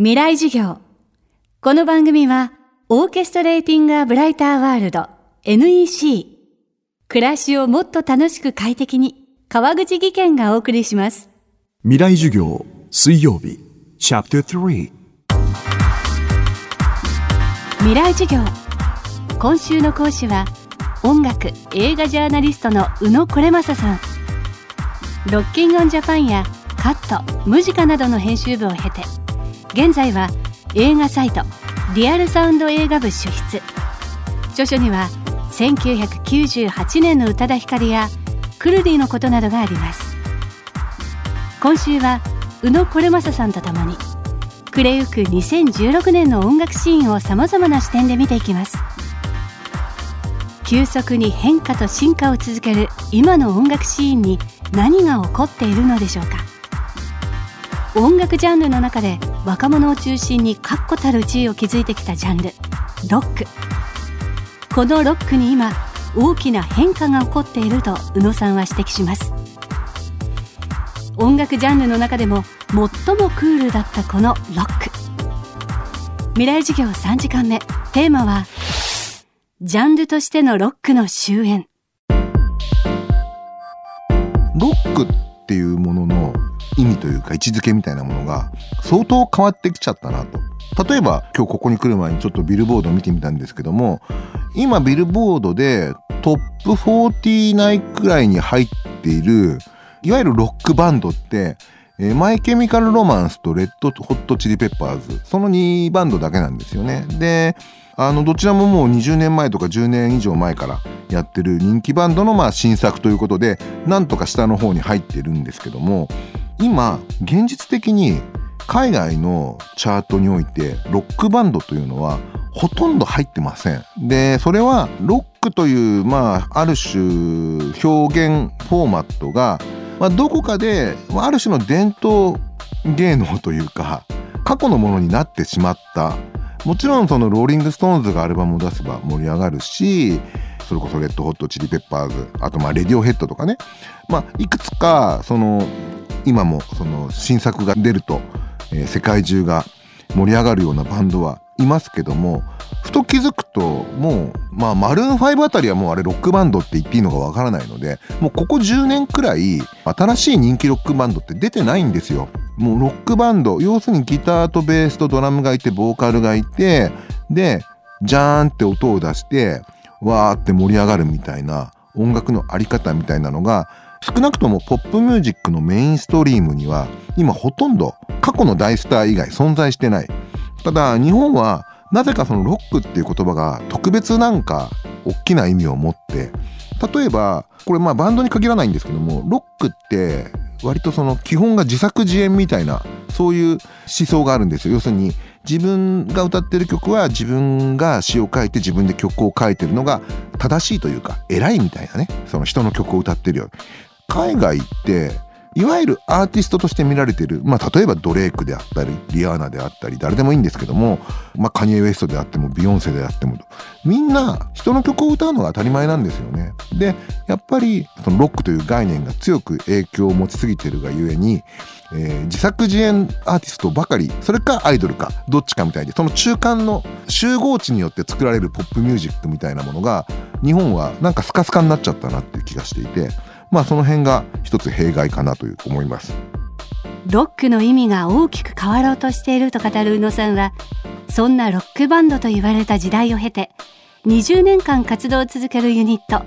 未来授業。この番組は、オーケストレーティング・ア・ブライター・ワールド NEC。暮らしをもっと楽しく快適に、川口義賢がお送りします。未来授業水曜日チャプター3未来授業。今週の講師は、音楽・映画ジャーナリストの宇野これまささん。ロッキング・オン・ジャパンやカット、ムジカなどの編集部を経て、現在は映画サイトリアルサウンド映画部主筆。著書には1998年の宇多田ヒカルやくるりのことなどがあります。今週は宇野これまささんとともに暮れゆく2016年の音楽シーンをさまざまな視点で見ていきます。急速に変化と進化を続ける今の音楽シーンに何が起こっているのでしょうか。音楽ジャンルの中で若者を中心に確固たる地位を築いてきたジャンル。ロック。このロックに今大きな変化が起こっていると宇野さんは指摘します。音楽ジャンルの中でも最もクールだったこのロック。未来授業3時間目。テーマはジャンルとしてのロックの終焉。ロックっていうものの意味というか位置づけみたいなものが相当変わってきちゃったなと。例えば今日ここに来る前にちょっとビルボードを見てみたんですけども今ビルボードでトップ40内くらいに入っているいわゆるロックバンドってえーマイケミカルロマンスとレッドホットチリペッパーズその2バンドだけなんですよね。であのどちらももう20年前とか10年以上前からやってる人気バンドのまあ新作ということでなんとか下の方に入ってるんですけども今現実的に海外のチャートにおいてロックバンドというのはほとんど入ってません。でそれはロックというまあある種表現フォーマットが、まあ、どこかである種の伝統芸能というか過去のものになってしまった。もちろんそのローリング・ストーンズがアルバムを出せば盛り上がるしそれこそレッドホットチリペッパーズあとまあレディオヘッドとかね。まあいくつかその今もその新作が出ると、世界中が盛り上がるようなバンドはいますけどもふと気づくともうまあマルーン5あたりはもうあれロックバンドって言っていいのかわからないのでもうここ10年くらい新しい人気ロックバンドって出てないんですよ。もうロックバンド要するにギターとベースとドラムがいてボーカルがいてでジャーンって音を出してわーって盛り上がるみたいな音楽のあり方みたいなのが少なくともポップミュージックのメインストリームには今ほとんど過去の大スター以外存在してない。ただ日本はなぜかそのロックっていう言葉が特別なんか大きな意味を持って例えばこれまあバンドに限らないんですけどもロックって割とその基本が自作自演みたいなそういう思想があるんですよ。要するに自分が歌ってる曲は自分が詩を書いて自分で曲を書いてるのが正しいというか偉いみたいなねその人の曲を歌ってるように。海外っていわゆるアーティストとして見られてる、まあ、例えばドレイクであったりリアーナであったり誰でもいいんですけども、まあ、カニエ・ウエストであってもビヨンセであってもみんな人の曲を歌うのが当たり前なんですよね。でやっぱりそのロックという概念が強く影響を持ちすぎてるがゆえに、えー自作自演アーティストばかりそれかアイドルかどっちかみたいでその中間の集合値によって作られるポップミュージックみたいなものが日本はなんかスカスカになっちゃったなっていう気がしていてまあその辺が一つ弊害かなという思います。ロックの意味が大きく変わろうとしていると語る宇野さんはそんなロックバンドと言われた時代を経て20年間活動を続けるユニット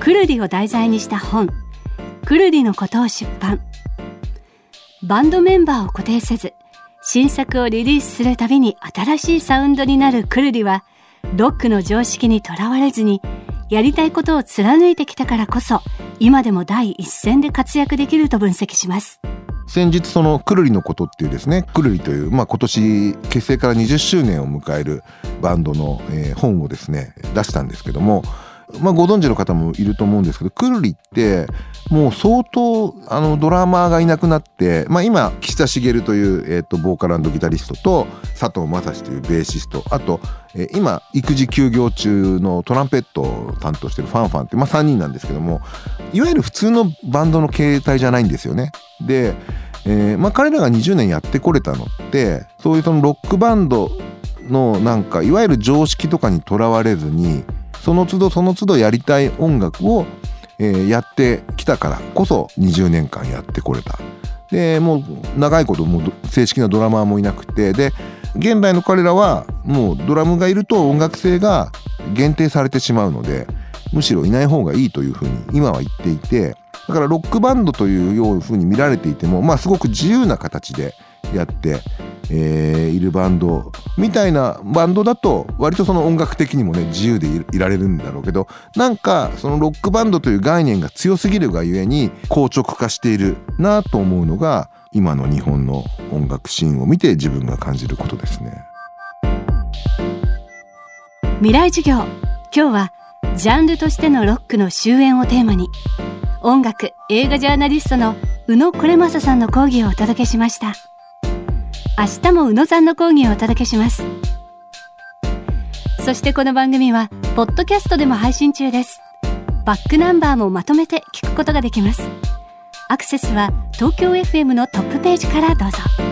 クルディを題材にした本「クルディのこと」を出版バンドメンバーを固定せず新作をリリースするたびに新しいサウンドになるクルディはロックの常識にとらわれずにやりたいことを貫いてきたからこそ今でも第一線で活躍できると分析します。先日そのくるりのことっていうですねくるりという、まあ、今年結成から20周年を迎えるバンドの、えー本をですね出したんですけども、まあ、ご存知の方もいると思うんですけどくるりってもう相当あのドラマーがいなくなって、まあ、今岸田茂という、えー、とボーカルギタリストと佐藤正史というベーシストあと、えー今育児休業中のトランペットを担当してるファンファンって、まあ、3人なんですけどもいわゆる普通のバンドの形態じゃないんですよね。でえーまあ、彼らが20年やってこれたのってそういうそのロックバンドのなんかいわゆる常識とかにとらわれずにその都度その都度やりたい音楽を、えーやってきたからこそ20年間やってこれた。でもう長いこともう正式なドラマーもいなくてで現代の彼らはもうドラムがいると音楽性が限定されてしまうのでむしろいない方がいいというふうに今は言っていてだからロックバンドというようふうに見られていてもまあすごく自由な形でやって、えーいるバンドみたいなバンドだと割とその音楽的にもね自由でいられるんだろうけどなんかそのロックバンドという概念が強すぎるがゆえに硬直化しているなと思うのが今の日本の音楽シーンを見て自分が感じることですね。未来授業今日はジャンルとしてのロックの終焉をテーマに音楽映画ジャーナリストの宇野これまささんの講義をお届けしました明日も宇野さんの講義をお届けします。そしてこの番組はポッドキャストでも配信中です。バックナンバーもまとめて聞くことができます。アクセスは東京 FM のトップページからどうぞ。